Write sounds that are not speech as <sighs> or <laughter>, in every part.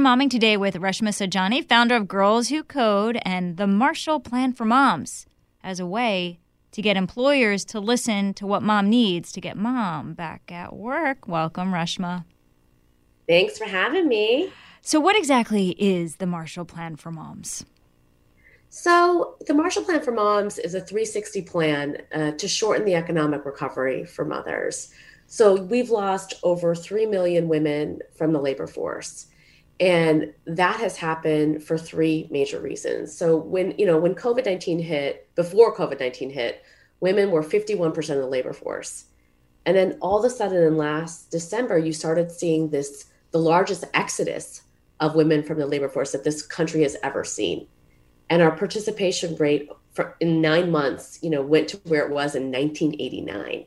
We're momming today with Reshma Saujani, founder of Girls Who Code and the Marshall Plan for Moms, as a way to get employers to listen to what mom needs to get mom back at work. Welcome, Reshma. Thanks for having me. So, what exactly is the Marshall Plan for Moms? So, the Marshall Plan for Moms is a 360 plan uh, to shorten the economic recovery for mothers. So, we've lost over 3 million women from the labor force. And that has happened for three major reasons. So when, you know, when COVID-19 hit, before COVID-19 hit, women were 51% of the labor force. And then all of a sudden in last December, you started seeing this the largest exodus of women from the labor force that this country has ever seen. And our participation rate for, in nine months, you know, went to where it was in 1989.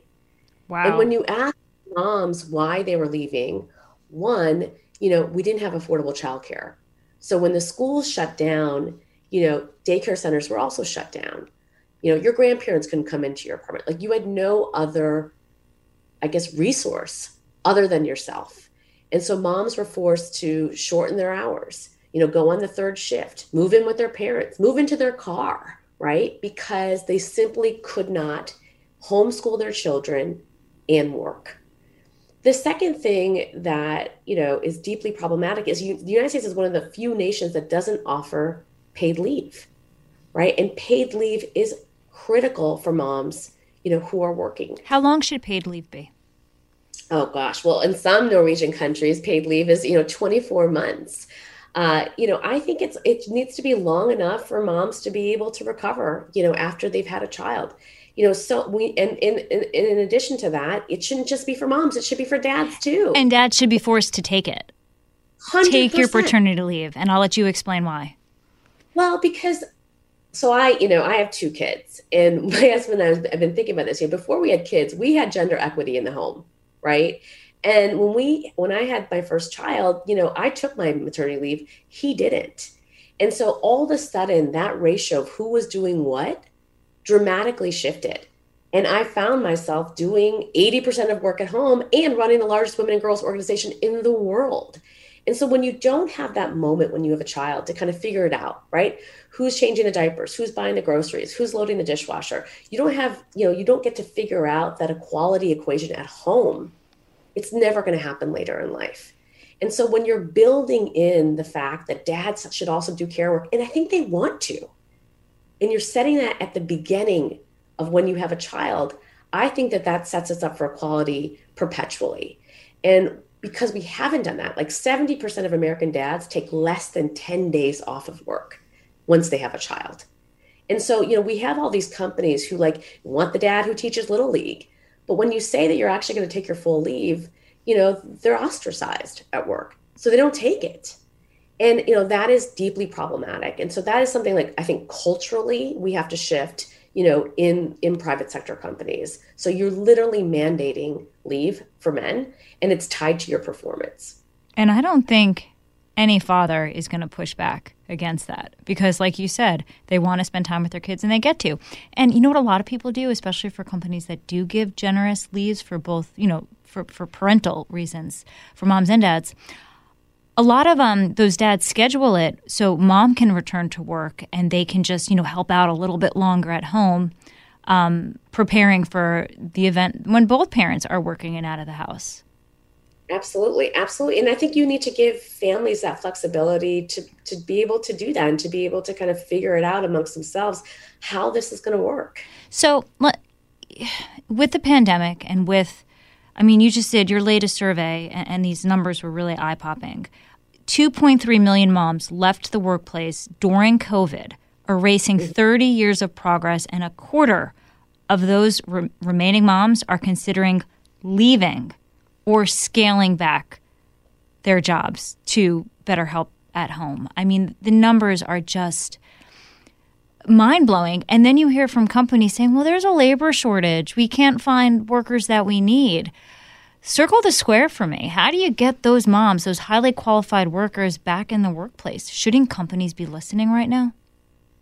Wow. And when you ask moms why they were leaving, one, you know, we didn't have affordable childcare. So when the schools shut down, you know, daycare centers were also shut down. You know, your grandparents couldn't come into your apartment. Like you had no other, I guess, resource other than yourself. And so moms were forced to shorten their hours, you know, go on the third shift, move in with their parents, move into their car, right? Because they simply could not homeschool their children and work. The second thing that you know is deeply problematic is you, the United States is one of the few nations that doesn't offer paid leave, right? And paid leave is critical for moms, you know, who are working. How long should paid leave be? Oh gosh, well, in some Norwegian countries, paid leave is you know 24 months. Uh, you know, I think it's it needs to be long enough for moms to be able to recover, you know, after they've had a child you know so we and in, in in addition to that it shouldn't just be for moms it should be for dads too. And dads should be forced to take it. 100%. take your paternity leave and i'll let you explain why. Well because so i you know i have two kids and <laughs> my husband and I have been thinking about this. You know before we had kids we had gender equity in the home right? And when we when i had my first child you know i took my maternity leave he didn't. And so all of a sudden that ratio of who was doing what dramatically shifted. And I found myself doing 80% of work at home and running the largest women and girls organization in the world. And so when you don't have that moment when you have a child to kind of figure it out, right? Who's changing the diapers, who's buying the groceries, who's loading the dishwasher? You don't have, you know, you don't get to figure out that equality equation at home. It's never going to happen later in life. And so when you're building in the fact that dads should also do care work, and I think they want to, and you're setting that at the beginning of when you have a child, I think that that sets us up for equality perpetually. And because we haven't done that, like 70% of American dads take less than 10 days off of work once they have a child. And so, you know, we have all these companies who like want the dad who teaches little league. But when you say that you're actually going to take your full leave, you know, they're ostracized at work. So they don't take it and you know that is deeply problematic. And so that is something like i think culturally we have to shift you know in in private sector companies. So you're literally mandating leave for men and it's tied to your performance. And i don't think any father is going to push back against that because like you said they want to spend time with their kids and they get to. And you know what a lot of people do especially for companies that do give generous leaves for both you know for, for parental reasons for moms and dads a lot of um those dads schedule it so mom can return to work and they can just you know help out a little bit longer at home um, preparing for the event when both parents are working and out of the house. Absolutely absolutely. And i think you need to give families that flexibility to to be able to do that and to be able to kind of figure it out amongst themselves how this is going to work. So <sighs> with the pandemic and with I mean, you just did your latest survey, and, and these numbers were really eye popping. 2.3 million moms left the workplace during COVID, erasing mm. 30 years of progress, and a quarter of those re- remaining moms are considering leaving or scaling back their jobs to better help at home. I mean, the numbers are just mind blowing. And then you hear from companies saying, well, there's a labor shortage. We can't find workers that we need. Circle the square for me. How do you get those moms, those highly qualified workers, back in the workplace? Shouldn't companies be listening right now?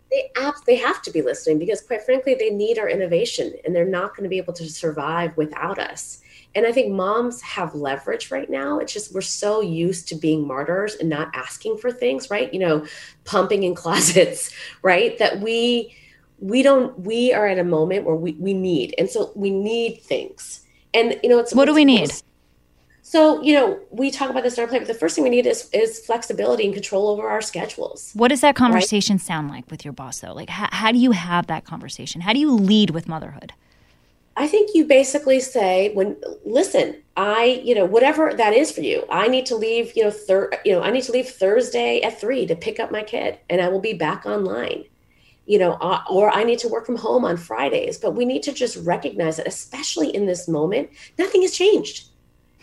They, they have to be listening because, quite frankly, they need our innovation and they're not going to be able to survive without us. And I think moms have leverage right now. It's just we're so used to being martyrs and not asking for things, right? You know, pumping in <laughs> closets, right? That we we don't we are at a moment where we, we need and so we need things. And you know, it's what do we need? So, you know, we talk about this in our play, but the first thing we need is, is flexibility and control over our schedules. What does that conversation right? sound like with your boss, though? Like, how, how do you have that conversation? How do you lead with motherhood? I think you basically say when listen, I, you know, whatever that is for you, I need to leave, you know, thir- you know, I need to leave Thursday at 3 to pick up my kid and I will be back online. You know, uh, or I need to work from home on Fridays, but we need to just recognize that especially in this moment, nothing has changed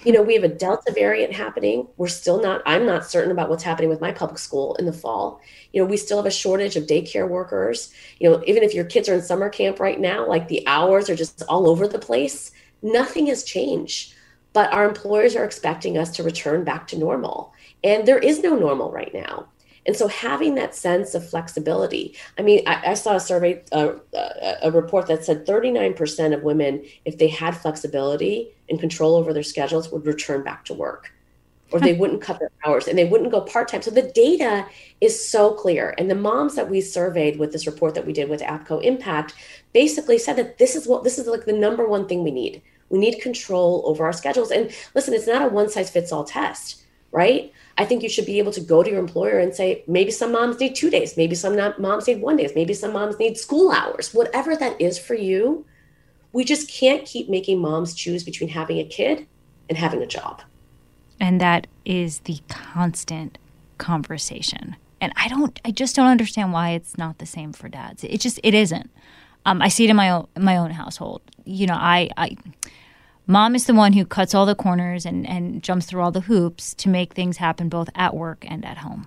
you know, we have a Delta variant happening. We're still not, I'm not certain about what's happening with my public school in the fall. You know, we still have a shortage of daycare workers. You know, even if your kids are in summer camp right now, like the hours are just all over the place. Nothing has changed, but our employers are expecting us to return back to normal. And there is no normal right now. And so having that sense of flexibility, I mean, I, I saw a survey, uh, a report that said 39% of women, if they had flexibility and control over their schedules, would return back to work or they wouldn't cut their hours and they wouldn't go part-time. So the data is so clear. And the moms that we surveyed with this report that we did with APCO Impact basically said that this is what this is like the number one thing we need. We need control over our schedules. And listen, it's not a one size fits all test, right? I think you should be able to go to your employer and say, maybe some moms need two days, maybe some moms need one days, maybe some moms need school hours, whatever that is for you. We just can't keep making moms choose between having a kid and having a job. And that is the constant conversation. And I don't, I just don't understand why it's not the same for dads. It just, it isn't. Um, I see it in my own, my own household. You know, I, I, Mom is the one who cuts all the corners and, and jumps through all the hoops to make things happen both at work and at home.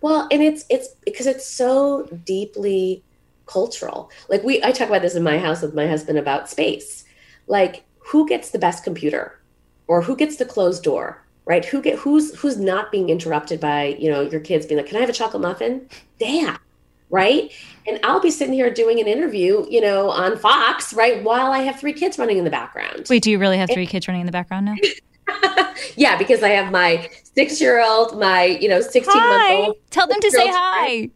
Well, and it's it's because it's so deeply cultural. Like we I talk about this in my house with my husband about space. Like who gets the best computer or who gets the closed door, right? Who get who's who's not being interrupted by, you know, your kids being like, "Can I have a chocolate muffin?" Dad right? Mm-hmm. And I'll be sitting here doing an interview, you know, on Fox, right, while I have three kids running in the background. Wait, do you really have three and- kids running in the background now? <laughs> yeah, because I have my six year old, my, you know, 16 month old. Tell them to say hi.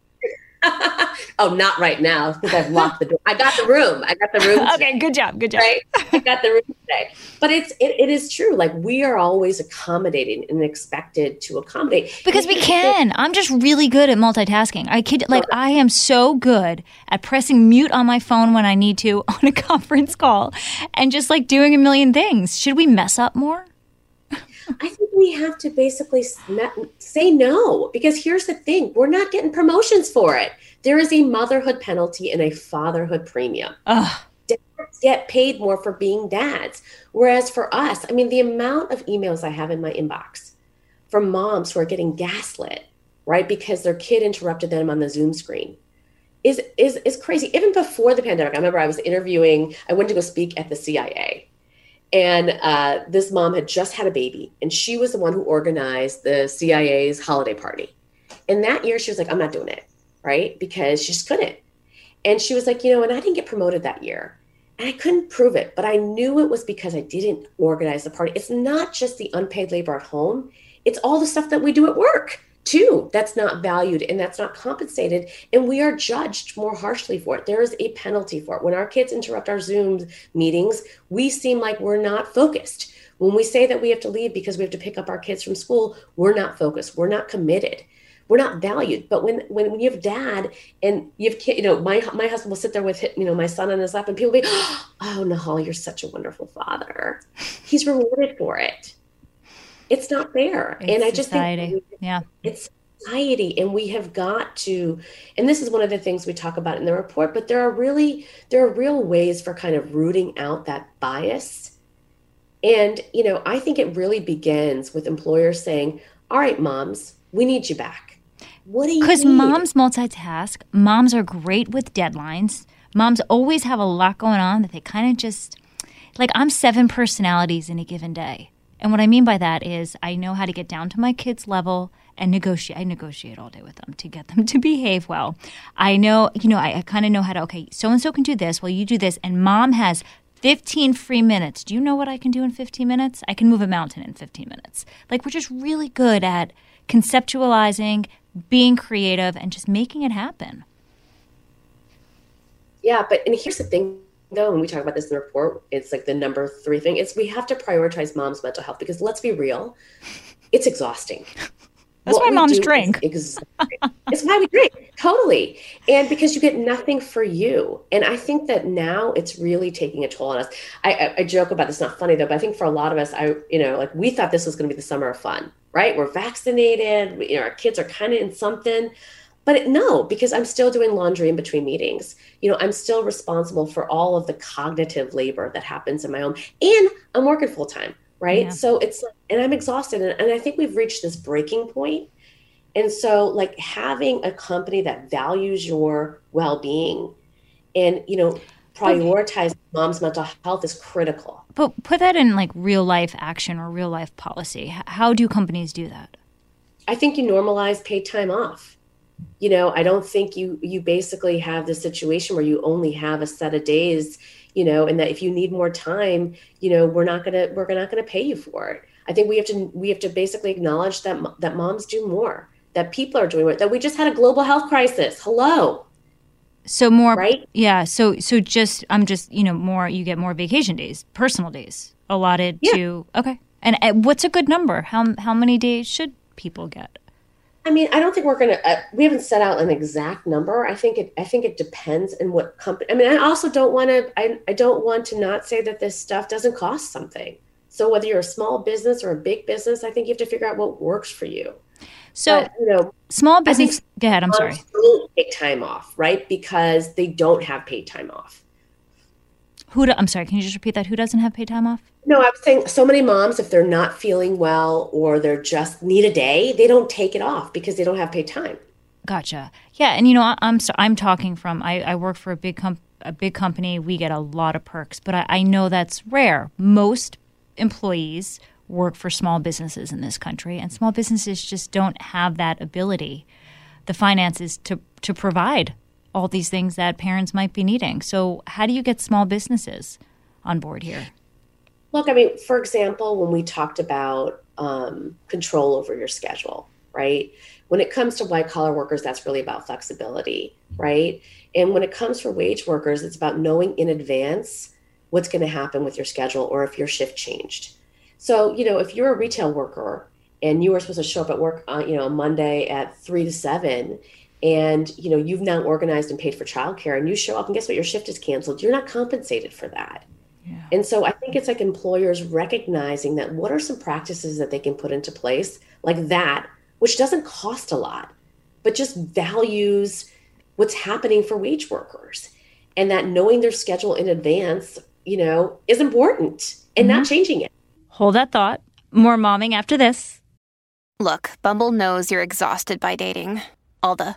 <laughs> oh, not right now because I've locked the door. I got the room. I got the room. <laughs> okay, good job. Good job. Right? I got the room today. But it's it, it is true. Like we are always accommodating and expected to accommodate because we can. I'm just really good at multitasking. I kid like I am so good at pressing mute on my phone when I need to <laughs> on a conference call and just like doing a million things. Should we mess up more? I think we have to basically say no because here's the thing we're not getting promotions for it. There is a motherhood penalty and a fatherhood premium. Ugh. Dads get paid more for being dads. Whereas for us, I mean, the amount of emails I have in my inbox from moms who are getting gaslit, right, because their kid interrupted them on the Zoom screen is is is crazy. Even before the pandemic, I remember I was interviewing. I went to go speak at the CIA, and uh, this mom had just had a baby, and she was the one who organized the CIA's holiday party. And that year, she was like, I'm not doing it, right? Because she just couldn't. And she was like, you know, and I didn't get promoted that year. And I couldn't prove it, but I knew it was because I didn't organize the party. It's not just the unpaid labor at home, it's all the stuff that we do at work too that's not valued and that's not compensated and we are judged more harshly for it there is a penalty for it when our kids interrupt our zoom meetings we seem like we're not focused when we say that we have to leave because we have to pick up our kids from school we're not focused we're not committed we're not valued. But when when, when you have dad and you have kid, you know, my my husband will sit there with you know my son on his lap, and people will be, <gasps> oh, Nihal, you're such a wonderful father. He's rewarded for it. It's not fair, It's and I just society. think Yeah. it's society and we have got to and this is one of the things we talk about in the report but there are really there are real ways for kind of rooting out that bias and you know i think it really begins with employers saying all right moms we need you back what do you Because moms multitask. Moms are great with deadlines. Moms always have a lot going on that they kind of just like I'm seven personalities in a given day. And what I mean by that is I know how to get down to my kids' level and negotiate. I negotiate all day with them to get them <laughs> to behave well. I know, you know, I, I kind of know how to, okay, so and so can do this. Well, you do this. And mom has 15 free minutes. Do you know what I can do in 15 minutes? I can move a mountain in 15 minutes. Like, we're just really good at conceptualizing, being creative, and just making it happen. Yeah, but and here's the thing though, when we talk about this in the report, it's like the number three thing is we have to prioritize mom's mental health because let's be real, it's exhausting. That's What why moms drink. it's why we drink, totally. And because you get nothing for you. And I think that now it's really taking a toll on us. I, I, I joke about this, not funny though, but I think for a lot of us, I, you know, like we thought this was going to be the summer of fun, right? We're vaccinated, we- you know, our kids are kind of in something. But it, no, because I'm still doing laundry in between meetings. You know, I'm still responsible for all of the cognitive labor that happens in my home, and I'm working full time, right? Yeah. So it's and I'm exhausted, and, and I think we've reached this breaking point. And so, like having a company that values your well-being, and you know, prioritize mom's mental health is critical. But put that in like real life action or real life policy. How do companies do that? I think you normalize paid time off. You know, I don't think you you basically have the situation where you only have a set of days, you know, and that if you need more time, you know, we're not gonna we're not gonna pay you for it. I think we have to we have to basically acknowledge that that moms do more, that people are doing more, that we just had a global health crisis. Hello, So more, right? yeah. So so just I'm just you know more. You get more vacation days, personal days allotted Yeah. to. Okay, and uh, what's a good number? How how many days should people get? I mean, I don't think we're gonna. Uh, we haven't set out an exact number. I think it. I think it depends on what company. I mean, I also don't want to. I, I don't want to not say that this stuff doesn't cost something. So whether you're a small business or a big business, I think you have to figure out what works for you. So But, you know, small business. Go ahead. I'm sorry. take time off, right? Because they don't have paid time off. Who? Do, I'm sorry. Can you just repeat that? Who doesn't have paid time off? No, I was saying so many moms, if they're not feeling well or they're just need a day, they don't take it off because they don't have paid time. Gotcha. Yeah, and you know, I, I'm so, I'm talking from I, I work for a big com- a big company. We get a lot of perks, but I, I know that's rare. Most employees work for small businesses in this country, and small businesses just don't have that ability, the finances to to provide all these things that parents might be needing. So, how do you get small businesses on board here? Look, I mean, for example, when we talked about um, control over your schedule, right? When it comes to white collar workers, that's really about flexibility, right? And when it comes for wage workers, it's about knowing in advance what's going to happen with your schedule or if your shift changed. So, you know, if you're a retail worker and you were supposed to show up at work, uh, you know, Monday at three to seven, and you know you've now organized and paid for childcare, and you show up and guess what, your shift is canceled. You're not compensated for that. And so I think it's like employers recognizing that what are some practices that they can put into place like that, which doesn't cost a lot, but just values what's happening for wage workers. And that knowing their schedule in advance, you know, is important and not mm-hmm. changing it. Hold that thought. More momming after this. Look, Bumble knows you're exhausted by dating. All the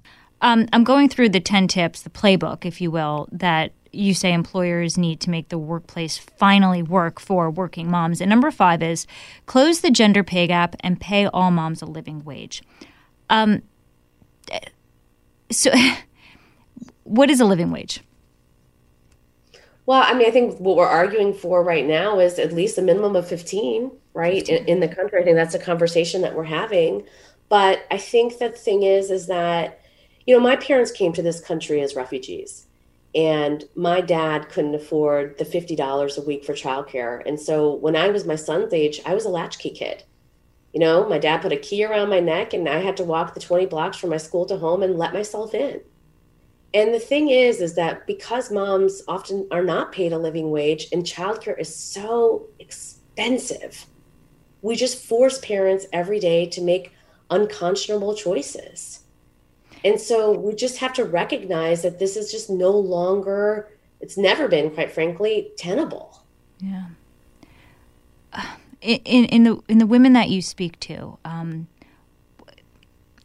Um, I'm going through the 10 tips, the playbook, if you will, that you say employers need to make the workplace finally work for working moms. And number five is close the gender pay gap and pay all moms a living wage. Um, so <laughs> what is a living wage? Well, I mean, I think what we're arguing for right now is at least a minimum of 15, right? 15. In, in, the country. I think that's a conversation that we're having. But I think that the thing is, is that, you know, my parents came to this country as refugees. And my dad couldn't afford the $50 a week for childcare. And so when I was my son's age, I was a latchkey kid. You know, my dad put a key around my neck and I had to walk the 20 blocks from my school to home and let myself in. And the thing is, is that because moms often are not paid a living wage and childcare is so expensive, we just force parents every day to make unconscionable choices. And so we just have to recognize that this is just no longer, it's never been, quite frankly, tenable. Yeah. In, in the in the women that you speak to, um,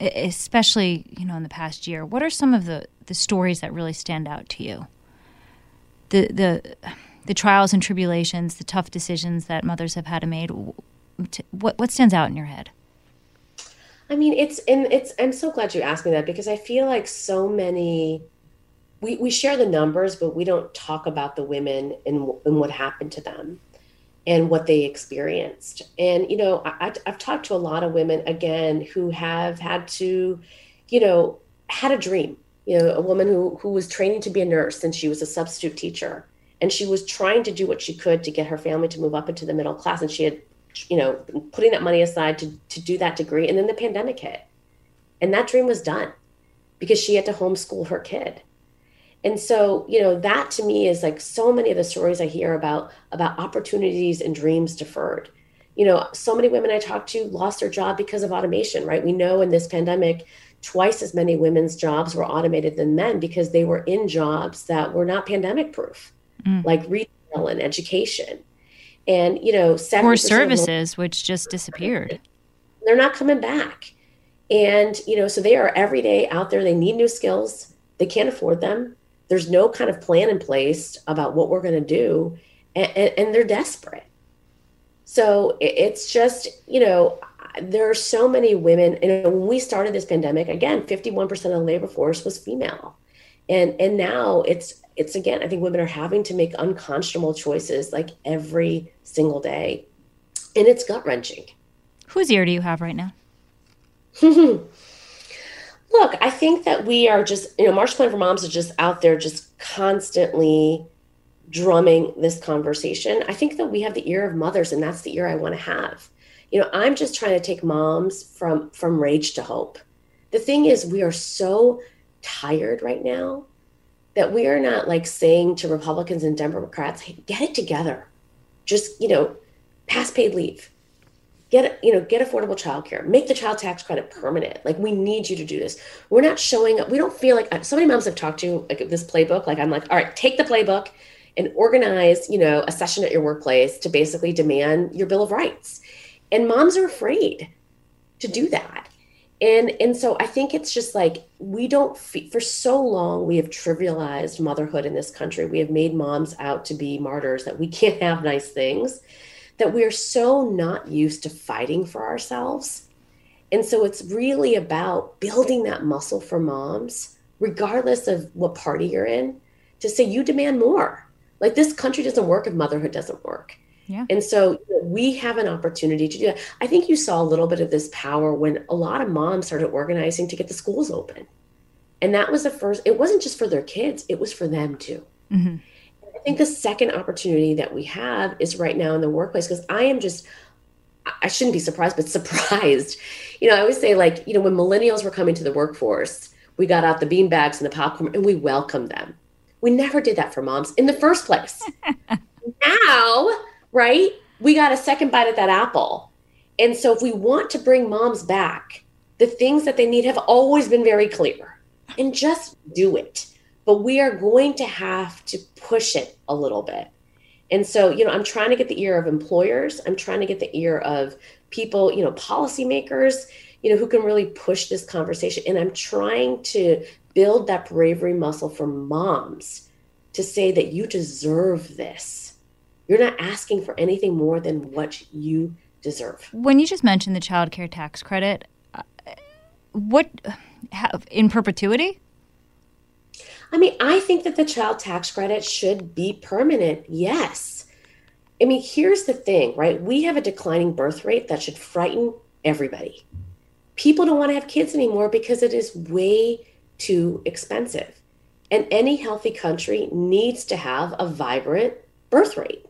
especially you know in the past year, what are some of the the stories that really stand out to you? The the the trials and tribulations, the tough decisions that mothers have had to make. What what stands out in your head? I mean, it's and it's. I'm so glad you asked me that because I feel like so many. We, we share the numbers, but we don't talk about the women and, and what happened to them and what they experienced. And, you know, I, I've talked to a lot of women again who have had to, you know, had a dream you know, a woman who who was training to be a nurse and she was a substitute teacher and she was trying to do what she could to get her family to move up into the middle class and she had you know putting that money aside to to do that degree and then the pandemic hit and that dream was done because she had to homeschool her kid and so you know that to me is like so many of the stories i hear about about opportunities and dreams deferred you know so many women i talk to lost their job because of automation right we know in this pandemic twice as many women's jobs were automated than men because they were in jobs that were not pandemic proof, mm. like retail and education. And, you know, more services, which just disappeared. They're not coming back. And, you know, so they are every day out there. They need new skills. They can't afford them. There's no kind of plan in place about what we're going to do. And, and, and they're desperate. So it's just, you know, there are so many women. You know, when we started this pandemic, again, 51% of the labor force was female. And and now it's it's again, I think women are having to make unconscionable choices like every single day. And it's gut wrenching. Whose ear do you have right now? <laughs> Look, I think that we are just, you know, Marshall Plan for Moms is just out there just constantly drumming this conversation. I think that we have the ear of mothers, and that's the ear I want to have you know i'm just trying to take moms from from rage to hope the thing is we are so tired right now that we are not like saying to republicans and democrats hey get it together. Just you know pass paid leave. Get you know get affordable childcare. Make the child tax credit permanent. Like we need you to do this. We're not showing up. We don't feel like uh, so many moms I've talked to like this playbook like i'm like all right take the playbook and organize you know a session at your workplace to basically demand your bill of rights. And moms are afraid to do that and and so i think it's just like we don't for so long we have trivialized motherhood in this country. We have made moms out to be martyrs that we can't have nice things that we are so not used to fighting for ourselves. And so it's really about building that muscle for moms regardless of what party you're in to say you demand more. Like this country doesn't work if motherhood doesn't work yeah. And so we have an opportunity to do that. I think you saw a little bit of this power when a lot of moms started organizing to get the schools open. And that was the first, it wasn't just for their kids, it was for them too. Mm-hmm. I think the second opportunity that we have is right now in the workplace because I am just, I shouldn't be surprised, but <laughs> surprised. You know, I always say, like, you know, when millennials were coming to the workforce, we got out the bean bags and the popcorn and we welcomed them. We never did that for moms in the first place. <laughs> now, right? We got a second bite at that apple. And so if we want to bring moms back, the things that they need have always been very clear and just do it. But we are going to have to push it a little bit. And so, you know, I'm trying to get the ear of employers. I'm trying to get the ear of people, you know, policymakers, you know, who can really push this conversation. And I'm trying to build that bravery muscle for moms to say that you deserve this you're not asking for anything more than what you deserve. When you just mentioned the child care tax credit, uh, what in perpetuity? I mean, I think that the child tax credit should be permanent. Yes. I mean, here's the thing, right? We have a declining birth rate that should frighten everybody. People don't want to have kids anymore because it is way too expensive. And any healthy country needs to have a vibrant birth rate.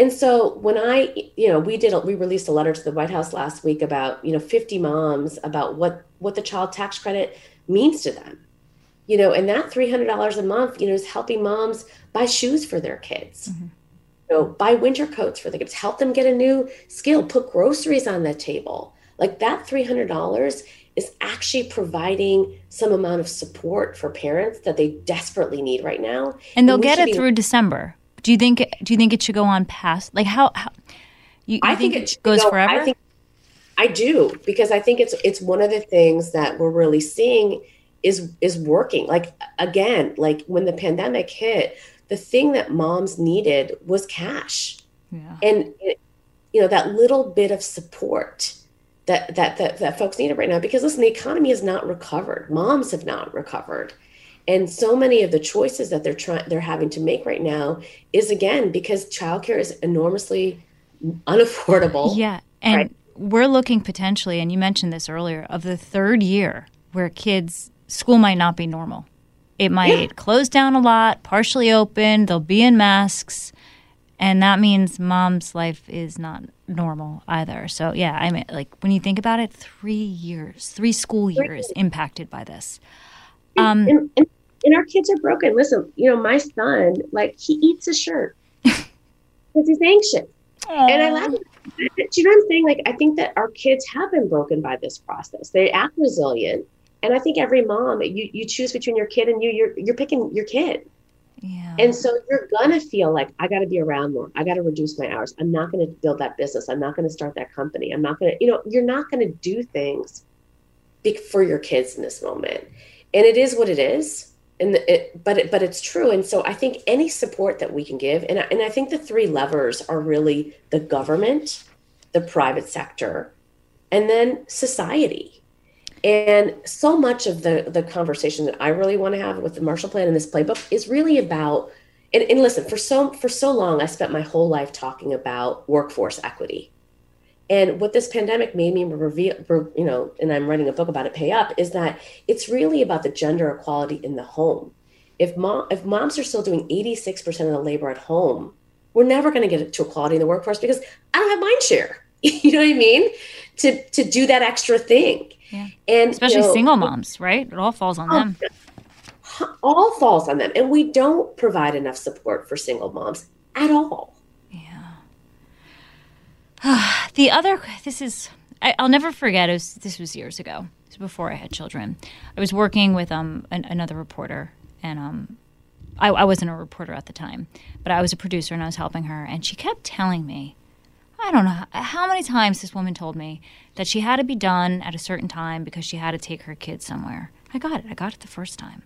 And so when I, you know, we did, a, we released a letter to the White House last week about, you know, 50 moms about what what the child tax credit means to them you know, and that $300 a month, you know, is helping moms buy shoes for their kids. Mm-hmm. You know, buy winter coats for the kids, help them get a new skill, put groceries on the table. Like that $300 is actually providing some amount of support for parents that they desperately need right now. And they'll and get it be- through December. Do you think do you think it should go on past like how, how you, you I think, think, it goes go, forever? I think I do because I think it's it's one of the things that we're really seeing is is working like again like when the pandemic hit the thing that moms needed was cash yeah. and it, you know that little bit of support that, that that that folks needed right now because listen the economy has not recovered moms have not recovered and so many of the choices that they're trying they're having to make right now is again because childcare is enormously unaffordable yeah and right? we're looking potentially and you mentioned this earlier of the third year where kids school might not be normal. It might yeah. close down a lot, partially open, they'll be in masks, and that means mom's life is not normal either. So, yeah, I mean, like when you think about it, three years, three school years impacted by this. Um, and, and, and our kids are broken. Listen, you know, my son, like, he eats a shirt <laughs> because he's anxious. Aww. And I laugh. Do you know what I'm saying? Like, I think that our kids have been broken by this process. They act resilient and I think every mom, you you choose between your kid and you, you're you're picking your kid. Yeah. And so you're gonna feel like I got to be around more. I got to reduce my hours. I'm not going to build that business. I'm not going to start that company. I'm not going to, you know, you're not going to do things for your kids in this moment. And it is what it is. And it, but it, but it's true. And so I think any support that we can give, and I, and I think the three levers are really the government, the private sector, and then society and so much of the the conversation that I really want to have with the Marshall Plan and this playbook is really about and, and listen, for so for so long I spent my whole life talking about workforce equity. And what this pandemic made me reveal, you know, and I'm writing a book about it, Pay Up, is that it's really about the gender equality in the home. If mom, if moms are still doing 86% of the labor at home, we're never going to get to equality in the workforce because I don't have mind share. <laughs> you know what I mean? To to do that extra thing. Yeah. And especially you know, single moms, right? It all falls on oh, them. All falls on them. And we don't provide enough support for single moms at all. <sighs> The other, this is, I, will never forget, it was, this was years ago. This was before I had children. I was working with um, an, another reporter, and um, I, I wasn't a reporter at the time, but I was a producer and I was helping her. And she kept telling me, I don't know how many times this woman told me that she had to be done at a certain time because she had to take her kids somewhere. I got it. I got it the first time.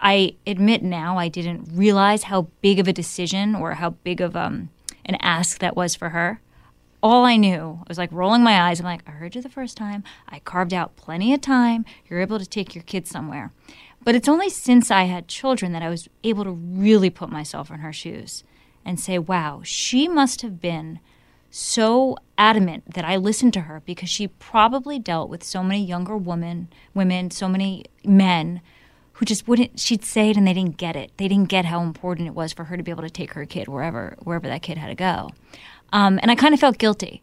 I admit now I didn't realize how big of a decision or how big of um, an ask that was for her. All I knew, I was like rolling my eyes. I'm like, I heard you the first time. I carved out plenty of time. You're able to take your kids somewhere. But it's only since I had children that I was able to really put myself in her shoes and say, wow, she must have been so adamant that I listened to her because she probably dealt with so many younger women, women, so many men who just wouldn't she'd say it and they didn't get it. They didn't get how important it was for her to be able to take her kid wherever wherever that kid had to go. Um, and I kind of felt guilty.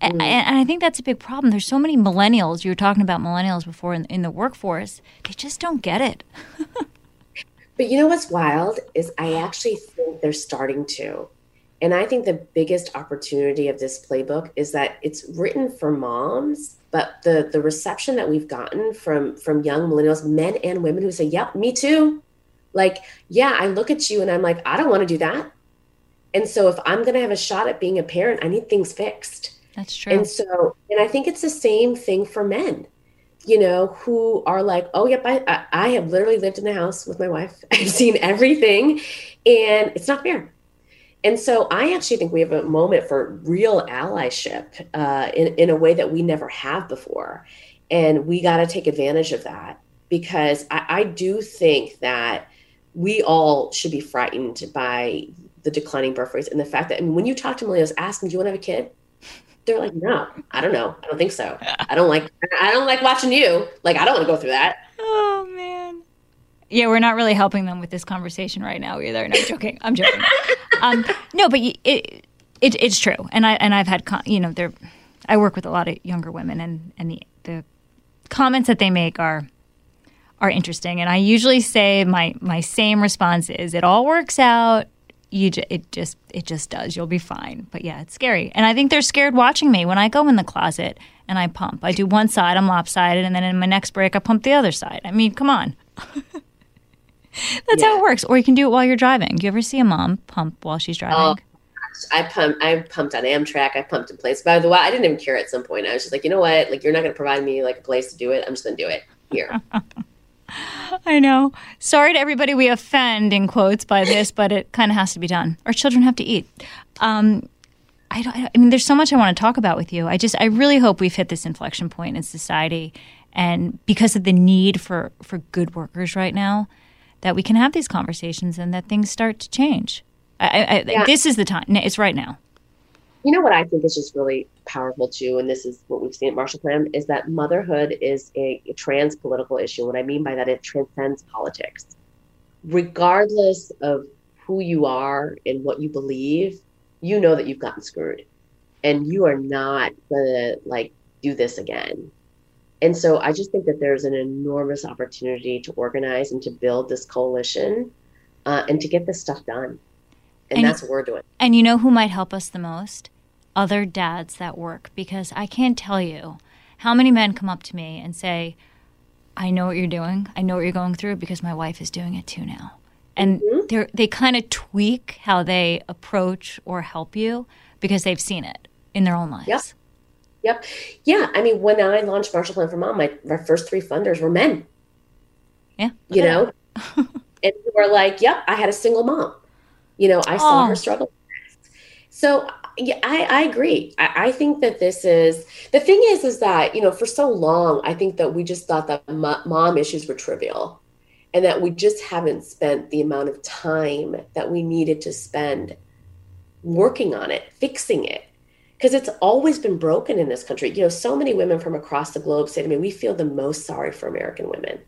Mm. And, and, I think that's a big problem. There's so many millennials. You were talking about millennials before in, in the workforce. They just don't get it. <laughs> but you know what's wild is I actually think they're starting to. And I think the biggest opportunity of this playbook is that it's written for moms, but the the reception that we've gotten from from young millennials, men and women who say, "Yep, me too." Like, yeah, I look at you and I'm like, I don't want to do that. And so if I'm going to have a shot at being a parent, I need things fixed. That's true. And so, and I think it's the same thing for men, you know, who are like, oh, yep, I, I have literally lived in the house with my wife. <laughs> I've seen everything and it's not fair. And so I actually think we have a moment for real allyship uh, in, in a way that we never have before. And we got to take advantage of that because I, I do think that we all should be frightened by the declining birth rates and the fact that I mean, when you talk to millennials, ask them, "Do you want to have a kid?" They're like, "No, I don't know. I don't think so. I don't like. I don't like watching you. Like, I don't want to go through that." Oh man. Yeah, we're not really helping them with this conversation right now either. No, I'm joking. I'm joking. um, no, but it, it, it's true, and I and I've had con- you know there, I work with a lot of younger women, and and the the comments that they make are are interesting, and I usually say my my same response is it all works out. You ju- it just it just does. You'll be fine. But yeah, it's scary, and I think they're scared watching me when I go in the closet and I pump. I do one side, I'm lopsided, and then in my next break, I pump the other side. I mean, come on. <laughs> That's Yeah. how it works. Or you can do it while you're driving. Do you ever see a mom pump while she's oh, driving? Oh, I pumped. I pumped on Amtrak. I pumped in place. By the way, I didn't even care at some point. I was just like, you know what? Like, you're not going to provide me like a place to do it. I'm just going to do it here. <laughs> <laughs> I know. Sorry to everybody we offend in quotes by this, but it kind of has to be done. Our children have to eat. Um, I don't. I mean, there's so much I want to talk about with you. I just, I really hope we've hit this inflection point in society, and because of the need for for good workers right now, that we can have these conversations and that things start to change. I, I, Yeah. This is the time. It's right now. You know what I think is just really powerful too, and this is what we've seen at Marshall Plan, is that motherhood is a, a trans political issue. What I mean by that, it transcends politics. Regardless of who you are and what you believe, you know that you've gotten screwed, and you are not gonna like do this again. And so I just think that there's an enormous opportunity to organize and to build this coalition uh, and to get this stuff done. And, And- that's what we're doing. And you know who might help us the most? Other dads that work. Because I can't tell you how many men come up to me and say, I know what you're doing. I know what you're going through because my wife is doing it too now. And mm-hmm. they're, they kind of tweak how they approach or help you because they've seen it in their own lives. Yep. Yep. Yeah. I mean, when I launched Marshall Plan for Mom, my, my first three funders were men, Yeah. you know, <laughs> and were like, yep, I had a single mom. You know, I saw Oh. her struggle. So, yeah, I, I agree. I, I think that this is the thing is, is that, you know, for so long, I think that we just thought that mo- mom issues were trivial and that we just haven't spent the amount of time that we needed to spend working on it, fixing it because it's always been broken in this country. You know, so many women from across the globe say to me, "We feel the most sorry for American women.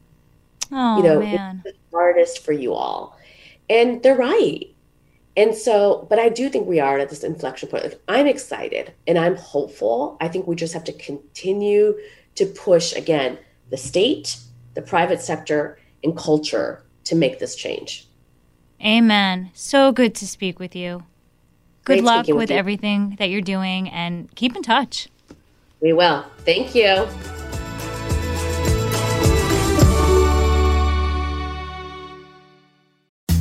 Oh, you know, man. it's the hardest for you all," and they're right. And so, but I do think we are at this inflection point. Like, I'm excited and I'm hopeful. I think we just have to continue to push again the state, the private sector, and culture to make this change. Amen. So good to speak with you. Good Great luck with with everything that you're doing and keep in touch. We will. Thank you.